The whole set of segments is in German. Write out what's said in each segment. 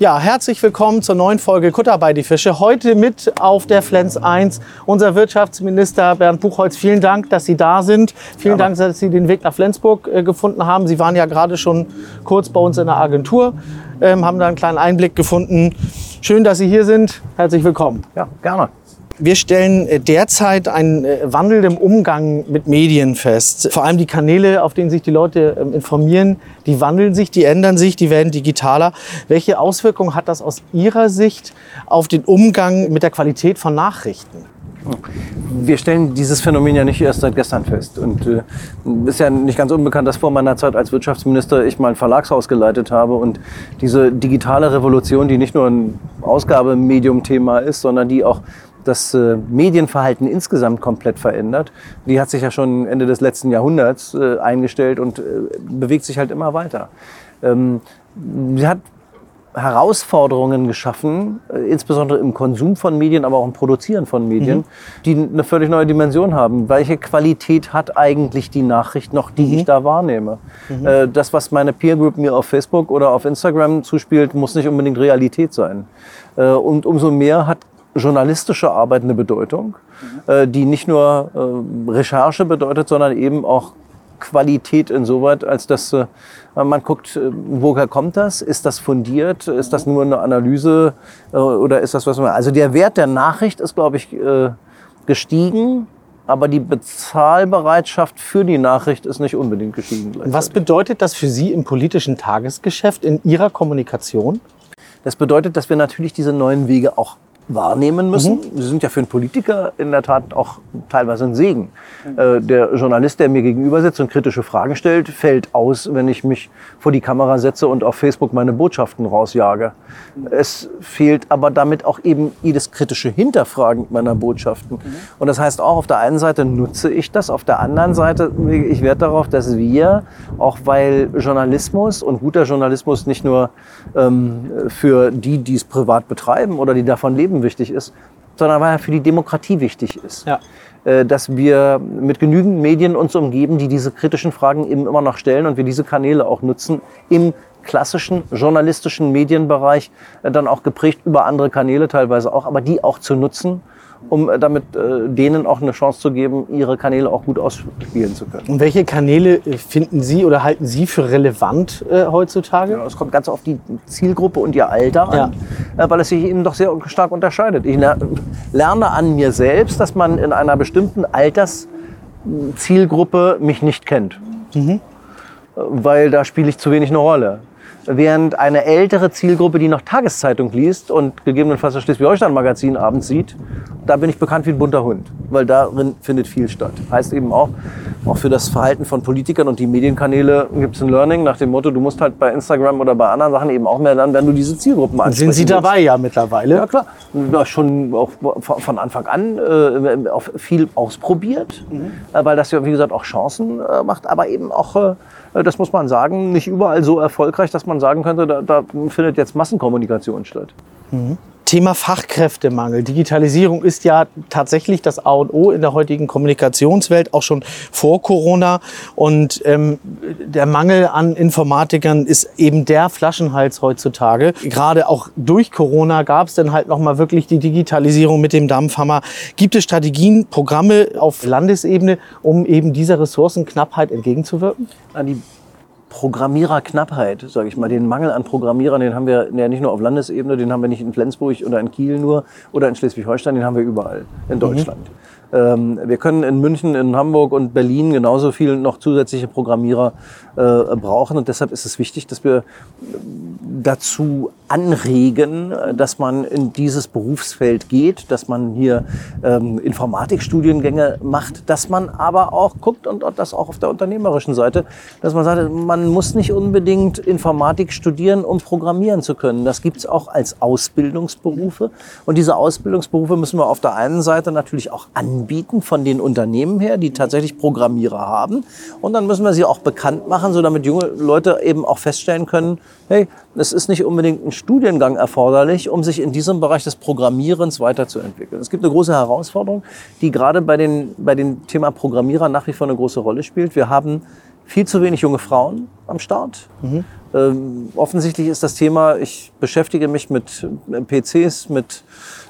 Ja, herzlich willkommen zur neuen Folge Kutter bei die Fische. Heute mit auf der Flens 1 unser Wirtschaftsminister Bernd Buchholz. Vielen Dank, dass Sie da sind. Vielen ja, Dank, dass Sie den Weg nach Flensburg äh, gefunden haben. Sie waren ja gerade schon kurz bei uns in der Agentur, ähm, haben da einen kleinen Einblick gefunden. Schön, dass Sie hier sind. Herzlich willkommen. Ja, gerne. Wir stellen äh, derzeit einen äh, Wandel im Umgang mit Medien fest. Vor allem die Kanäle, auf denen sich die Leute ähm, informieren, die wandeln sich, die ändern sich, die werden digitaler. Welche Auswirkungen hat das aus Ihrer Sicht auf den Umgang mit der Qualität von Nachrichten? Wir stellen dieses Phänomen ja nicht erst seit gestern fest. Und äh, ist ja nicht ganz unbekannt, dass vor meiner Zeit als Wirtschaftsminister ich mal ein Verlagshaus geleitet habe und diese digitale Revolution, die nicht nur ein Ausgabemedium-Thema ist, sondern die auch das äh, Medienverhalten insgesamt komplett verändert. Die hat sich ja schon Ende des letzten Jahrhunderts äh, eingestellt und äh, bewegt sich halt immer weiter. Ähm, sie hat Herausforderungen geschaffen, äh, insbesondere im Konsum von Medien, aber auch im Produzieren von Medien, mhm. die eine völlig neue Dimension haben. Welche Qualität hat eigentlich die Nachricht noch, die mhm. ich da wahrnehme? Mhm. Äh, das, was meine Peer Group mir auf Facebook oder auf Instagram zuspielt, muss nicht unbedingt Realität sein. Äh, und umso mehr hat journalistische Arbeit eine Bedeutung, äh, die nicht nur äh, Recherche bedeutet, sondern eben auch Qualität insoweit, als dass äh, man guckt, äh, woher kommt das? Ist das fundiert? Ist das nur eine Analyse äh, oder ist das was man. Also der Wert der Nachricht ist, glaube ich, äh, gestiegen. Aber die Bezahlbereitschaft für die Nachricht ist nicht unbedingt gestiegen. Was bedeutet das für Sie im politischen Tagesgeschäft, in Ihrer Kommunikation? Das bedeutet, dass wir natürlich diese neuen Wege auch wahrnehmen müssen. Mhm. Sie sind ja für einen Politiker in der Tat auch teilweise ein Segen. Mhm. der Journalist, der mir gegenüber sitzt und kritische Fragen stellt, fällt aus, wenn ich mich vor die Kamera setze und auf Facebook meine Botschaften rausjage. Mhm. Es fehlt aber damit auch eben jedes kritische Hinterfragen meiner Botschaften. Mhm. Und das heißt auch, auf der einen Seite nutze ich das, auf der anderen Seite lege ich Wert darauf, dass wir, auch weil Journalismus und guter Journalismus nicht nur ähm, für die, die es privat betreiben oder die davon leben, wichtig ist, sondern weil er für die Demokratie wichtig ist. Ja. Äh, dass wir mit genügend Medien uns umgeben, die diese kritischen Fragen eben immer noch stellen und wir diese Kanäle auch nutzen im klassischen journalistischen Medienbereich, äh, dann auch geprägt über andere Kanäle teilweise auch, aber die auch zu nutzen um äh, damit äh, denen auch eine Chance zu geben, ihre Kanäle auch gut ausspielen zu können. Und welche Kanäle finden Sie oder halten Sie für relevant äh, heutzutage? Ja, es kommt ganz auf die Zielgruppe und ihr Alter an, ja. weil es sich eben doch sehr stark unterscheidet. Ich lerne an mir selbst, dass man in einer bestimmten Alterszielgruppe mich nicht kennt. Mhm. Weil da spiele ich zu wenig eine Rolle während eine ältere Zielgruppe, die noch Tageszeitung liest und gegebenenfalls das Schleswig-Holstein-Magazin abends sieht, da bin ich bekannt wie ein bunter Hund, weil darin findet viel statt. Heißt eben auch, auch für das Verhalten von Politikern und die Medienkanäle gibt es ein Learning nach dem Motto, du musst halt bei Instagram oder bei anderen Sachen eben auch mehr lernen, wenn du diese Zielgruppen ansprichst. Sind Sie dabei willst. ja mittlerweile? Ja klar, ja, schon auch von Anfang an äh, viel ausprobiert, mhm. Äh, weil das ja wie gesagt auch Chancen äh, macht, aber eben auch äh, äh, das muss man sagen, nicht überall so erfolgreich, dass man sagen könnte, da, da findet jetzt Massenkommunikation statt. Mhm. Thema Fachkräftemangel. Digitalisierung ist ja tatsächlich das A und O in der heutigen Kommunikationswelt, auch schon vor Corona. Und ähm, der Mangel an Informatikern ist eben der Flaschenhals heutzutage. Gerade auch durch Corona gab es dann halt nochmal wirklich die Digitalisierung mit dem Dampfhammer. Gibt es Strategien, Programme auf Landesebene, um eben dieser Ressourcenknappheit entgegenzuwirken? Die Programmiererknappheit, sage ich mal, den Mangel an Programmierern, den haben wir ja nicht nur auf Landesebene, den haben wir nicht in Flensburg oder in Kiel nur oder in Schleswig-Holstein, den haben wir überall in mhm. Deutschland. Mhm. Ähm, wir können in München, in Hamburg und Berlin genauso viel noch zusätzliche Programmierer äh, brauchen. Und deshalb ist es wichtig, dass wir dazu anregen, dass man in dieses Berufsfeld geht, dass man hier ähm, Informatikstudiengänge macht, dass man aber auch guckt und das auch auf der unternehmerischen Seite, dass man sagt, man muss nicht unbedingt Informatik studieren, um programmieren zu können. Das gibt es auch als Ausbildungsberufe. Und diese Ausbildungsberufe müssen wir auf der einen Seite natürlich auch anbieten von den Unternehmen her, die tatsächlich Programmierer haben. Und dann müssen wir sie auch bekannt machen machen, so damit junge Leute eben auch feststellen können, hey, es ist nicht unbedingt ein Studiengang erforderlich, um sich in diesem Bereich des Programmierens weiterzuentwickeln. Es gibt eine große Herausforderung, die gerade bei den, bei dem Thema Programmierer nach wie vor eine große Rolle spielt. Wir haben viel zu wenig junge Frauen am Start. Mhm. Ähm, offensichtlich ist das Thema, ich beschäftige mich mit PCs, mit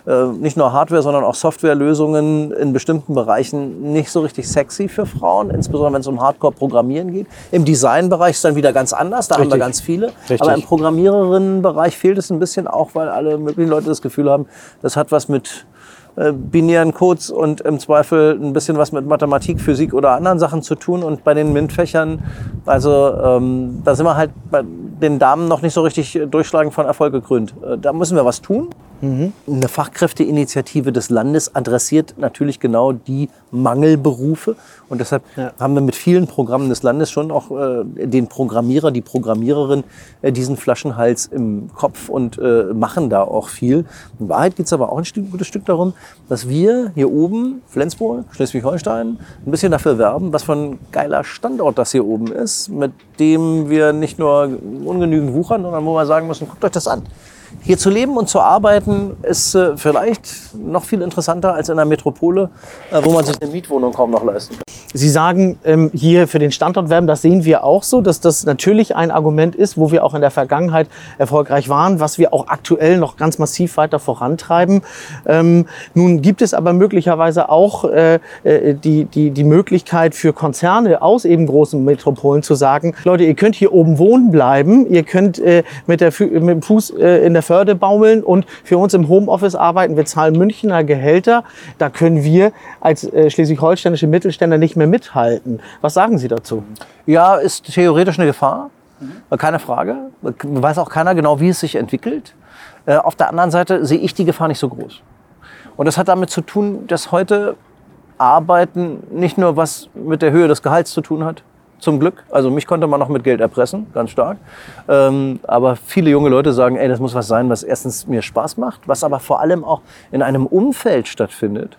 äh, nicht nur Hardware, sondern auch Softwarelösungen in bestimmten Bereichen nicht so richtig sexy für Frauen, insbesondere wenn es um Hardcore-Programmieren geht. Im Designbereich ist dann wieder ganz anders, da richtig. haben wir ganz viele. Richtig. Aber im Programmiererinnenbereich fehlt es ein bisschen auch, weil alle möglichen Leute das Gefühl haben, das hat was mit äh, binären Codes und im Zweifel ein bisschen was mit Mathematik, Physik oder anderen Sachen zu tun. Und bei den MINT-Fächern, also ähm, da sind wir halt bei den Damen noch nicht so richtig durchschlagen von Erfolg gekrönt. Äh, da müssen wir was tun. Mhm. Eine Fachkräfteinitiative des Landes adressiert natürlich genau die Mangelberufe. Und deshalb ja. haben wir mit vielen Programmen des Landes schon auch äh, den Programmierer, die Programmiererin äh, diesen Flaschenhals im Kopf und äh, machen da auch viel. In Wahrheit geht es aber auch ein Stück, gutes Stück darum, dass wir hier oben, Flensburg, Schleswig-Holstein, ein bisschen dafür werben, was für ein geiler Standort das hier oben ist, mit dem wir nicht nur ungenügend wuchern, sondern wo wir sagen müssen, guckt euch das an. Hier zu leben und zu arbeiten ist äh, vielleicht noch viel interessanter als in einer Metropole, äh, wo man sich eine Mietwohnung kaum noch leisten kann. Sie sagen ähm, hier für den Standort werben, das sehen wir auch so, dass das natürlich ein Argument ist, wo wir auch in der Vergangenheit erfolgreich waren, was wir auch aktuell noch ganz massiv weiter vorantreiben. Ähm, nun gibt es aber möglicherweise auch äh, äh die, die, die Möglichkeit für Konzerne aus eben großen Metropolen zu sagen, Leute, ihr könnt hier oben wohnen bleiben, ihr könnt äh, mit, der, mit dem Fuß äh, in der Förde baumeln und für uns im Homeoffice arbeiten. Wir zahlen Münchner Gehälter. Da können wir als äh, schleswig-holsteinische Mittelständler nicht mehr mithalten. Was sagen Sie dazu? Ja, ist theoretisch eine Gefahr. Mhm. Keine Frage. Weiß auch keiner genau, wie es sich entwickelt. Äh, auf der anderen Seite sehe ich die Gefahr nicht so groß. Und das hat damit zu tun, dass heute Arbeiten nicht nur was mit der Höhe des Gehalts zu tun hat, zum Glück. Also mich konnte man noch mit Geld erpressen, ganz stark. Ähm, aber viele junge Leute sagen, ey, das muss was sein, was erstens mir Spaß macht, was aber vor allem auch in einem Umfeld stattfindet,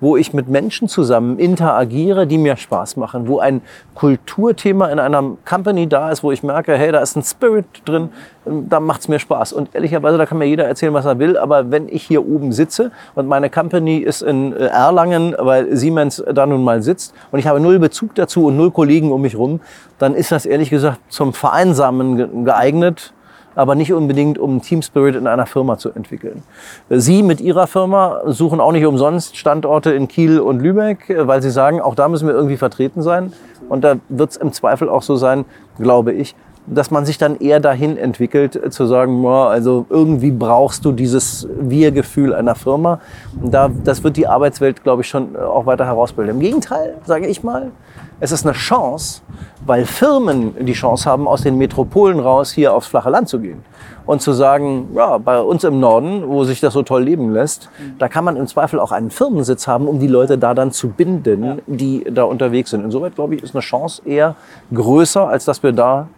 wo ich mit Menschen zusammen interagiere, die mir Spaß machen, wo ein Kulturthema in einer Company da ist, wo ich merke, hey, da ist ein Spirit drin, da macht's mir Spaß. Und ehrlicherweise, da kann mir jeder erzählen, was er will, aber wenn ich hier oben sitze und meine Company ist in äh, Erlangen, weil Siemens da nun mal sitzt und ich habe null Bezug dazu und null Kollegen um mich rum, dann ist das ehrlich gesagt zum Vereinsamen geeignet aber nicht unbedingt, um Team Spirit in einer Firma zu entwickeln. Sie mit Ihrer Firma suchen auch nicht umsonst Standorte in Kiel und Lübeck, weil Sie sagen, auch da müssen wir irgendwie vertreten sein. Und da wird es im Zweifel auch so sein, glaube ich, dass man sich dann eher dahin entwickelt, zu sagen, also irgendwie brauchst du dieses Wir-Gefühl einer Firma. Da, das wird die Arbeitswelt, glaube ich, schon auch weiter herausbilden. Im Gegenteil, sage ich mal, es ist eine Chance, weil Firmen die Chance haben, aus den Metropolen raus hier aufs flache Land zu gehen und zu sagen, ja, bei uns im Norden, wo sich das so toll leben lässt, da kann man im Zweifel auch einen Firmensitz haben, um die Leute da dann zu binden, die da unterwegs sind. Insoweit, glaube ich, ist eine Chance eher größer, als dass wir da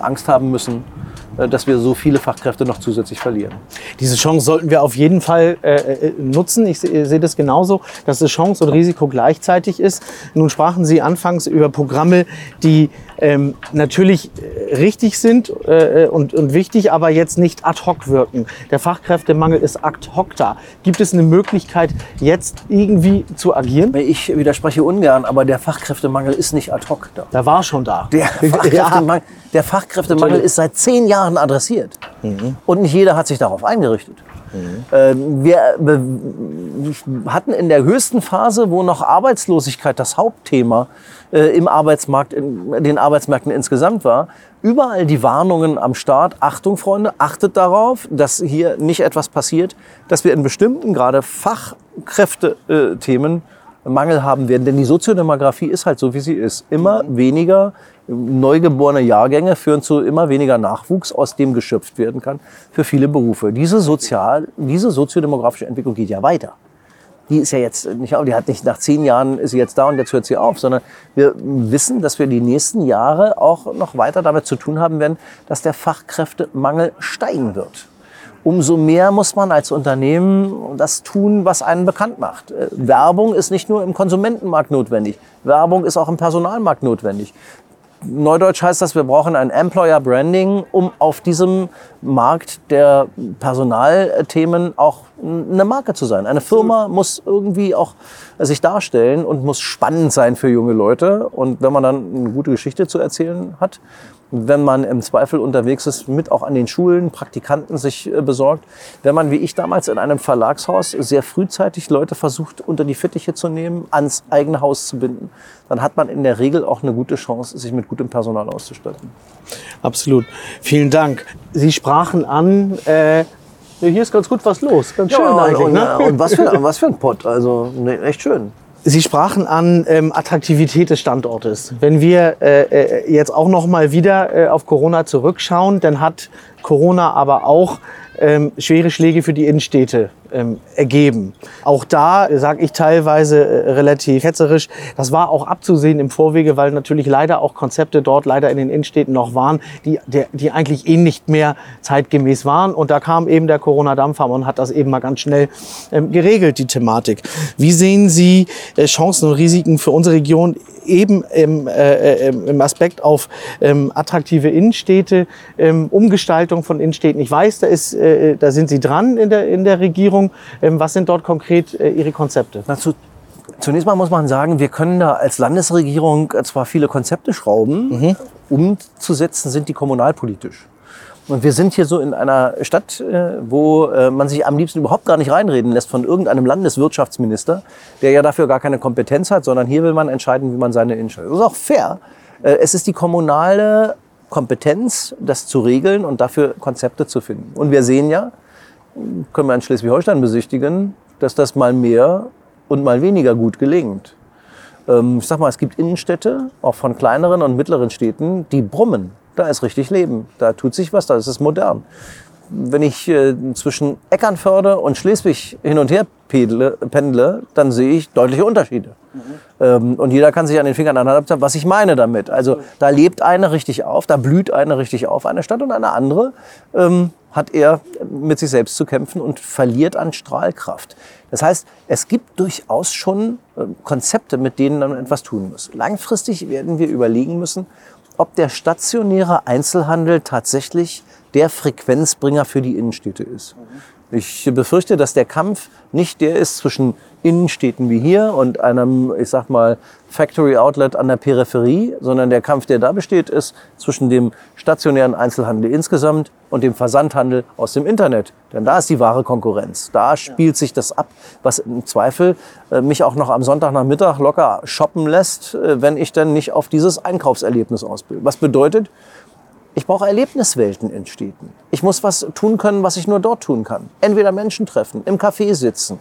Angst haben müssen, äh, dass wir so viele Fachkräfte noch zusätzlich verlieren. Diese Chance sollten wir auf jeden Fall äh, äh nutzen. Ich sehe das genauso, dass es Chance und Risiko gleichzeitig ist. Nun sprachen Sie anfangs über Programme, die ähm, natürlich äh, richtig sind äh, und, und wichtig, aber jetzt nicht ad hoc wirken. Der Fachkräftemangel ist ad hoc da. Gibt es eine Möglichkeit, jetzt irgendwie zu agieren? Ich widerspreche ungern, aber der Fachkräftemangel ist nicht ad hoc da. Der war schon da. Der Fachkräftemangel, der Fachkräftemangel ist seit zehn Jahren adressiert. Mhm. Und nicht jeder hat sich darauf eingerichtet. Mhm. Wir hatten in der höchsten Phase, wo noch Arbeitslosigkeit das Hauptthema äh, im Arbeitsmarkt, in den Arbeitsmärkten insgesamt war, überall die Warnungen am Start. Achtung, Freunde, achtet darauf, dass hier nicht etwas passiert, dass wir in bestimmten, gerade Fachkräftethemen, Mangel haben werden. Denn die Soziodemografie ist halt so, wie sie ist. Immer weniger neugeborene Jahrgänge führen zu immer weniger Nachwuchs, aus dem geschöpft werden kann für viele Berufe. Diese, sozial, diese soziodemografische Entwicklung geht ja weiter. Die ist ja jetzt nicht die hat nicht nach zehn Jahren ist sie jetzt da und jetzt hört sie auf, sondern wir wissen, dass wir die nächsten Jahre auch noch weiter damit zu tun haben werden, dass der Fachkräftemangel steigen wird umso mehr muss man als Unternehmen das tun, was einen bekannt macht. Äh, Werbung ist nicht nur im Konsumentenmarkt notwendig, Werbung ist auch im Personalmarkt notwendig. Neudeutsch heißt das, wir brauchen ein Employer Branding, um auf diesem Markt der Personalthemen auch eine Marke zu sein. Eine Firma muss irgendwie auch sich darstellen und muss spannend sein für junge Leute. Und wenn man dann eine gute Geschichte zu erzählen hat, wenn man im Zweifel unterwegs ist, mit auch an den Schulen Praktikanten sich äh, besorgt. Wenn man, wie ich damals in einem Verlagshaus, sehr frühzeitig Leute versucht, unter die Fittiche zu nehmen, ans eigene Haus zu binden, dann hat man in der Regel auch eine gute Chance, sich mit gutem Personal auszustatten. Absolut. Vielen Dank. Sie sprachen an, äh, hier ist ganz gut was los. Ganz schön ja, eigentlich. Und, ne? und was, für, was für ein Pott. Also ne, echt schön. Sie sprachen an ähm, Attraktivität des Standortes. Wenn wir äh, äh, jetzt auch noch mal wieder äh, auf Corona zurückschauen, dann hat Corona aber auch ähm, schwere Schläge für die Innenstädte ähm, ergeben. Auch da sage ich teilweise äh, relativ hetzerisch, das war auch abzusehen im Vorwege, weil natürlich leider auch Konzepte dort leider in den Innenstädten noch waren, die, der, die eigentlich eh nicht mehr zeitgemäß waren. Und da kam eben der Corona-Dampfer und hat das eben mal ganz schnell ähm, geregelt, die Thematik. Wie sehen Sie äh, Chancen und Risiken für unsere Region eben im, äh, im Aspekt auf ähm, attraktive Innenstädte, ähm, Umgestaltung von Innenstädten? Ich weiß, da, ist, äh, da sind Sie dran in der, in der Regierung. Ähm, was sind dort konkret äh, Ihre Konzepte? Na, zu, zunächst mal muss man sagen, wir können da als Landesregierung zwar viele Konzepte schrauben, umzusetzen sind die kommunalpolitisch. Und wir sind hier so in einer Stadt, äh, wo äh, man sich am liebsten überhaupt gar nicht reinreden lässt von irgendeinem Landeswirtschaftsminister, der ja dafür gar keine Kompetenz hat, sondern hier will man entscheiden, wie man seine Innenstadt. Das ist auch fair. Äh, Es ist die kommunale Kompetenz, das zu regeln und dafür Konzepte zu finden. Und wir sehen ja, können wir in Schleswig-Holstein besichtigen, dass das mal mehr und mal weniger gut gelingt. Ähm, Ich sag mal, es gibt Innenstädte, auch von kleineren und mittleren Städten, die brummen. Da ist richtig Leben. Da tut sich was, da ist es modern. Wenn ich äh, zwischen Eckernförde und Schleswig hin und her pendle, pendle dann sehe ich deutliche Unterschiede. Ähm, und jeder kann sich an den Fingern anhalten, was ich meine damit. Also da lebt eine richtig auf, da blüht eine richtig auf, eine Stadt und eine andere ähm, hat er mit sich selbst zu kämpfen und verliert an Strahlkraft. Das heißt, es gibt durchaus schon äh, Konzepte, mit denen man etwas tun muss. Langfristig werden wir überlegen müssen, ob der stationäre Einzelhandel tatsächlich der Frequenzbringer für die Innenstädte ist. Ich befürchte, dass der Kampf nicht der ist zwischen Innenstädten wie hier und einem, ich sag mal, Factory Outlet an der Peripherie, sondern der Kampf, der da besteht, ist zwischen dem stationären Einzelhandel insgesamt und dem Versandhandel aus dem Internet. Denn da ist die wahre Konkurrenz. Da spielt sich das ab, was im Zweifel äh, mich auch noch am Sonntagnachmittag locker shoppen lässt, äh, wenn ich dann nicht auf dieses Einkaufserlebnis ausbilde. Was bedeutet, ich brauche Erlebniswelten in Städten. Ich muss was tun können, was ich nur dort tun kann. Entweder Menschen treffen, im Café sitzen,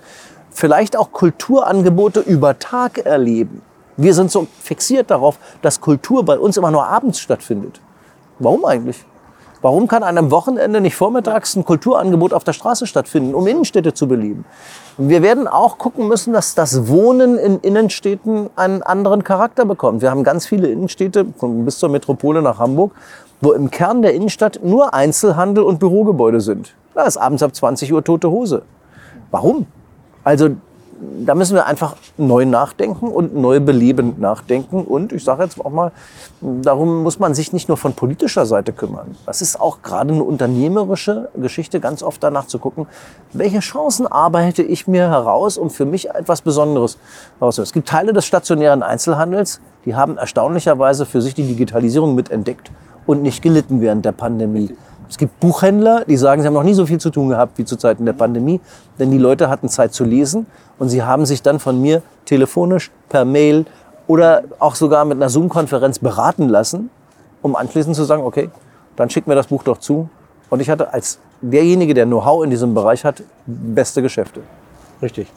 vielleicht auch Kulturangebote über Tag erleben. Wir sind so fixiert darauf, dass Kultur bei uns immer nur abends stattfindet. Warum eigentlich? Warum kann an einem Wochenende nicht vormittags ein Kulturangebot auf der Straße stattfinden, um Innenstädte zu beleben? Wir werden auch gucken müssen, dass das Wohnen in Innenstädten einen anderen Charakter bekommt. Wir haben ganz viele Innenstädte, bis zur Metropole nach Hamburg, wo im Kern der Innenstadt nur Einzelhandel und Bürogebäude sind. Da ist abends ab 20 Uhr tote Hose. Warum? Also da müssen wir einfach neu nachdenken und neu belebend nachdenken. Und ich sage jetzt auch mal, darum muss man sich nicht nur von politischer Seite kümmern. Das ist auch gerade eine unternehmerische Geschichte, ganz oft danach zu gucken, welche Chancen arbeite ich mir heraus, um für mich etwas Besonderes herauszuholen. Es gibt Teile des stationären Einzelhandels, die haben erstaunlicherweise für sich die Digitalisierung mitentdeckt und nicht gelitten während der Pandemie. Es gibt Buchhändler, die sagen, sie haben noch nie so viel zu tun gehabt wie zu Zeiten der Pandemie, denn die Leute hatten Zeit zu lesen und sie haben sich dann von mir telefonisch, per Mail oder auch sogar mit einer Zoom-Konferenz beraten lassen, um anschließend zu sagen, okay, dann schick mir das Buch doch zu. Und ich hatte als derjenige, der Know-how in diesem Bereich hat, beste Geschäfte. Richtig.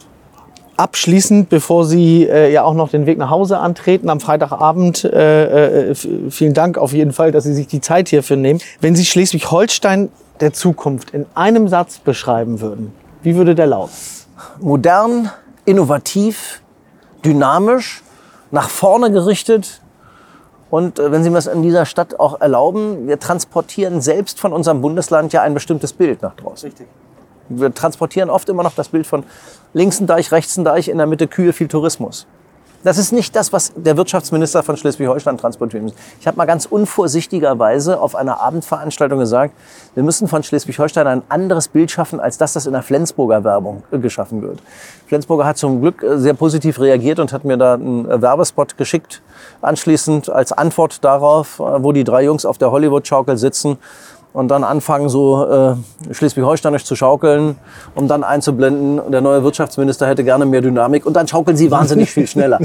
Abschließend, bevor Sie äh, ja auch noch den Weg nach Hause antreten am Freitagabend, äh, äh, vielen Dank auf jeden Fall, dass Sie sich die Zeit hierfür nehmen. Wenn Sie Schleswig-Holstein der Zukunft in einem Satz beschreiben würden, wie würde der lauten? Modern, innovativ, dynamisch, nach vorne gerichtet. Und äh, wenn Sie mir das in dieser Stadt auch erlauben, wir transportieren selbst von unserem Bundesland ja ein bestimmtes Bild nach draußen. Richtig. Wir transportieren oft immer noch das Bild von links ein Deich, rechts ein Deich, in der Mitte Kühe, viel Tourismus. Das ist nicht das, was der Wirtschaftsminister von Schleswig-Holstein transportieren muss. Ich habe mal ganz unvorsichtigerweise auf einer Abendveranstaltung gesagt, wir müssen von Schleswig-Holstein ein anderes Bild schaffen, als das, das in der Flensburger Werbung äh, geschaffen wird. Flensburger hat zum Glück äh, sehr positiv reagiert und hat mir da einen äh, Werbespot geschickt, anschließend als Antwort darauf, wo die drei Jungs auf der Hollywood-Schaukel sitzen und dann anfangen, so äh, schleswig-holsteinisch zu schaukeln, um dann einzublenden, der neue Wirtschaftsminister hätte gerne mehr Dynamik und dann schaukeln sie wahnsinnig viel schneller.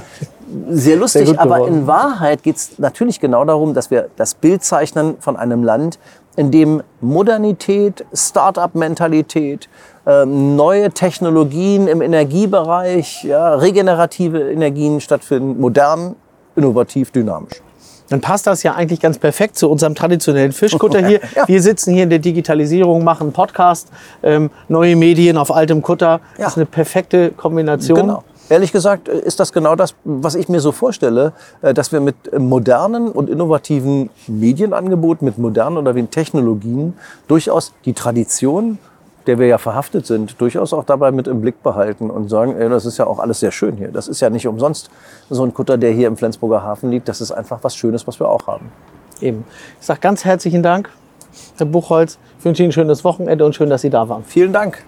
Sehr lustig, Sehr aber in Wahrheit geht es natürlich genau darum, dass wir das Bild zeichnen von einem Land, in dem Modernität, Start-up-Mentalität, ähm, neue Technologien im Energiebereich, ja, regenerative Energien stattfinden, modern, innovativ, dynamisch dann passt das ja eigentlich ganz perfekt zu unserem traditionellen Fischkutter hier. ja. Wir sitzen hier in der Digitalisierung, machen Podcast, ähm, neue Medien auf altem Kutter. Ja. Das ist eine perfekte Kombination. Genau. Ehrlich gesagt äh, ist das genau das, was ich mir so vorstelle, äh, dass wir mit modernen und innovativen Medienangeboten, mit modernen oder wie Technologien durchaus die Tradition der wir ja verhaftet sind, durchaus auch dabei mit im Blick behalten und sagen, ey, das ist ja auch alles sehr schön hier. Das ist ja nicht umsonst so ein Kutter, der hier im Flensburger Hafen liegt. Das ist einfach was Schönes, was wir auch haben. Eben. Ich sage ganz herzlichen Dank, Herr Buchholz. Ich wünsche Ihnen ein schönes Wochenende und schön, dass Sie da waren. Vielen Dank.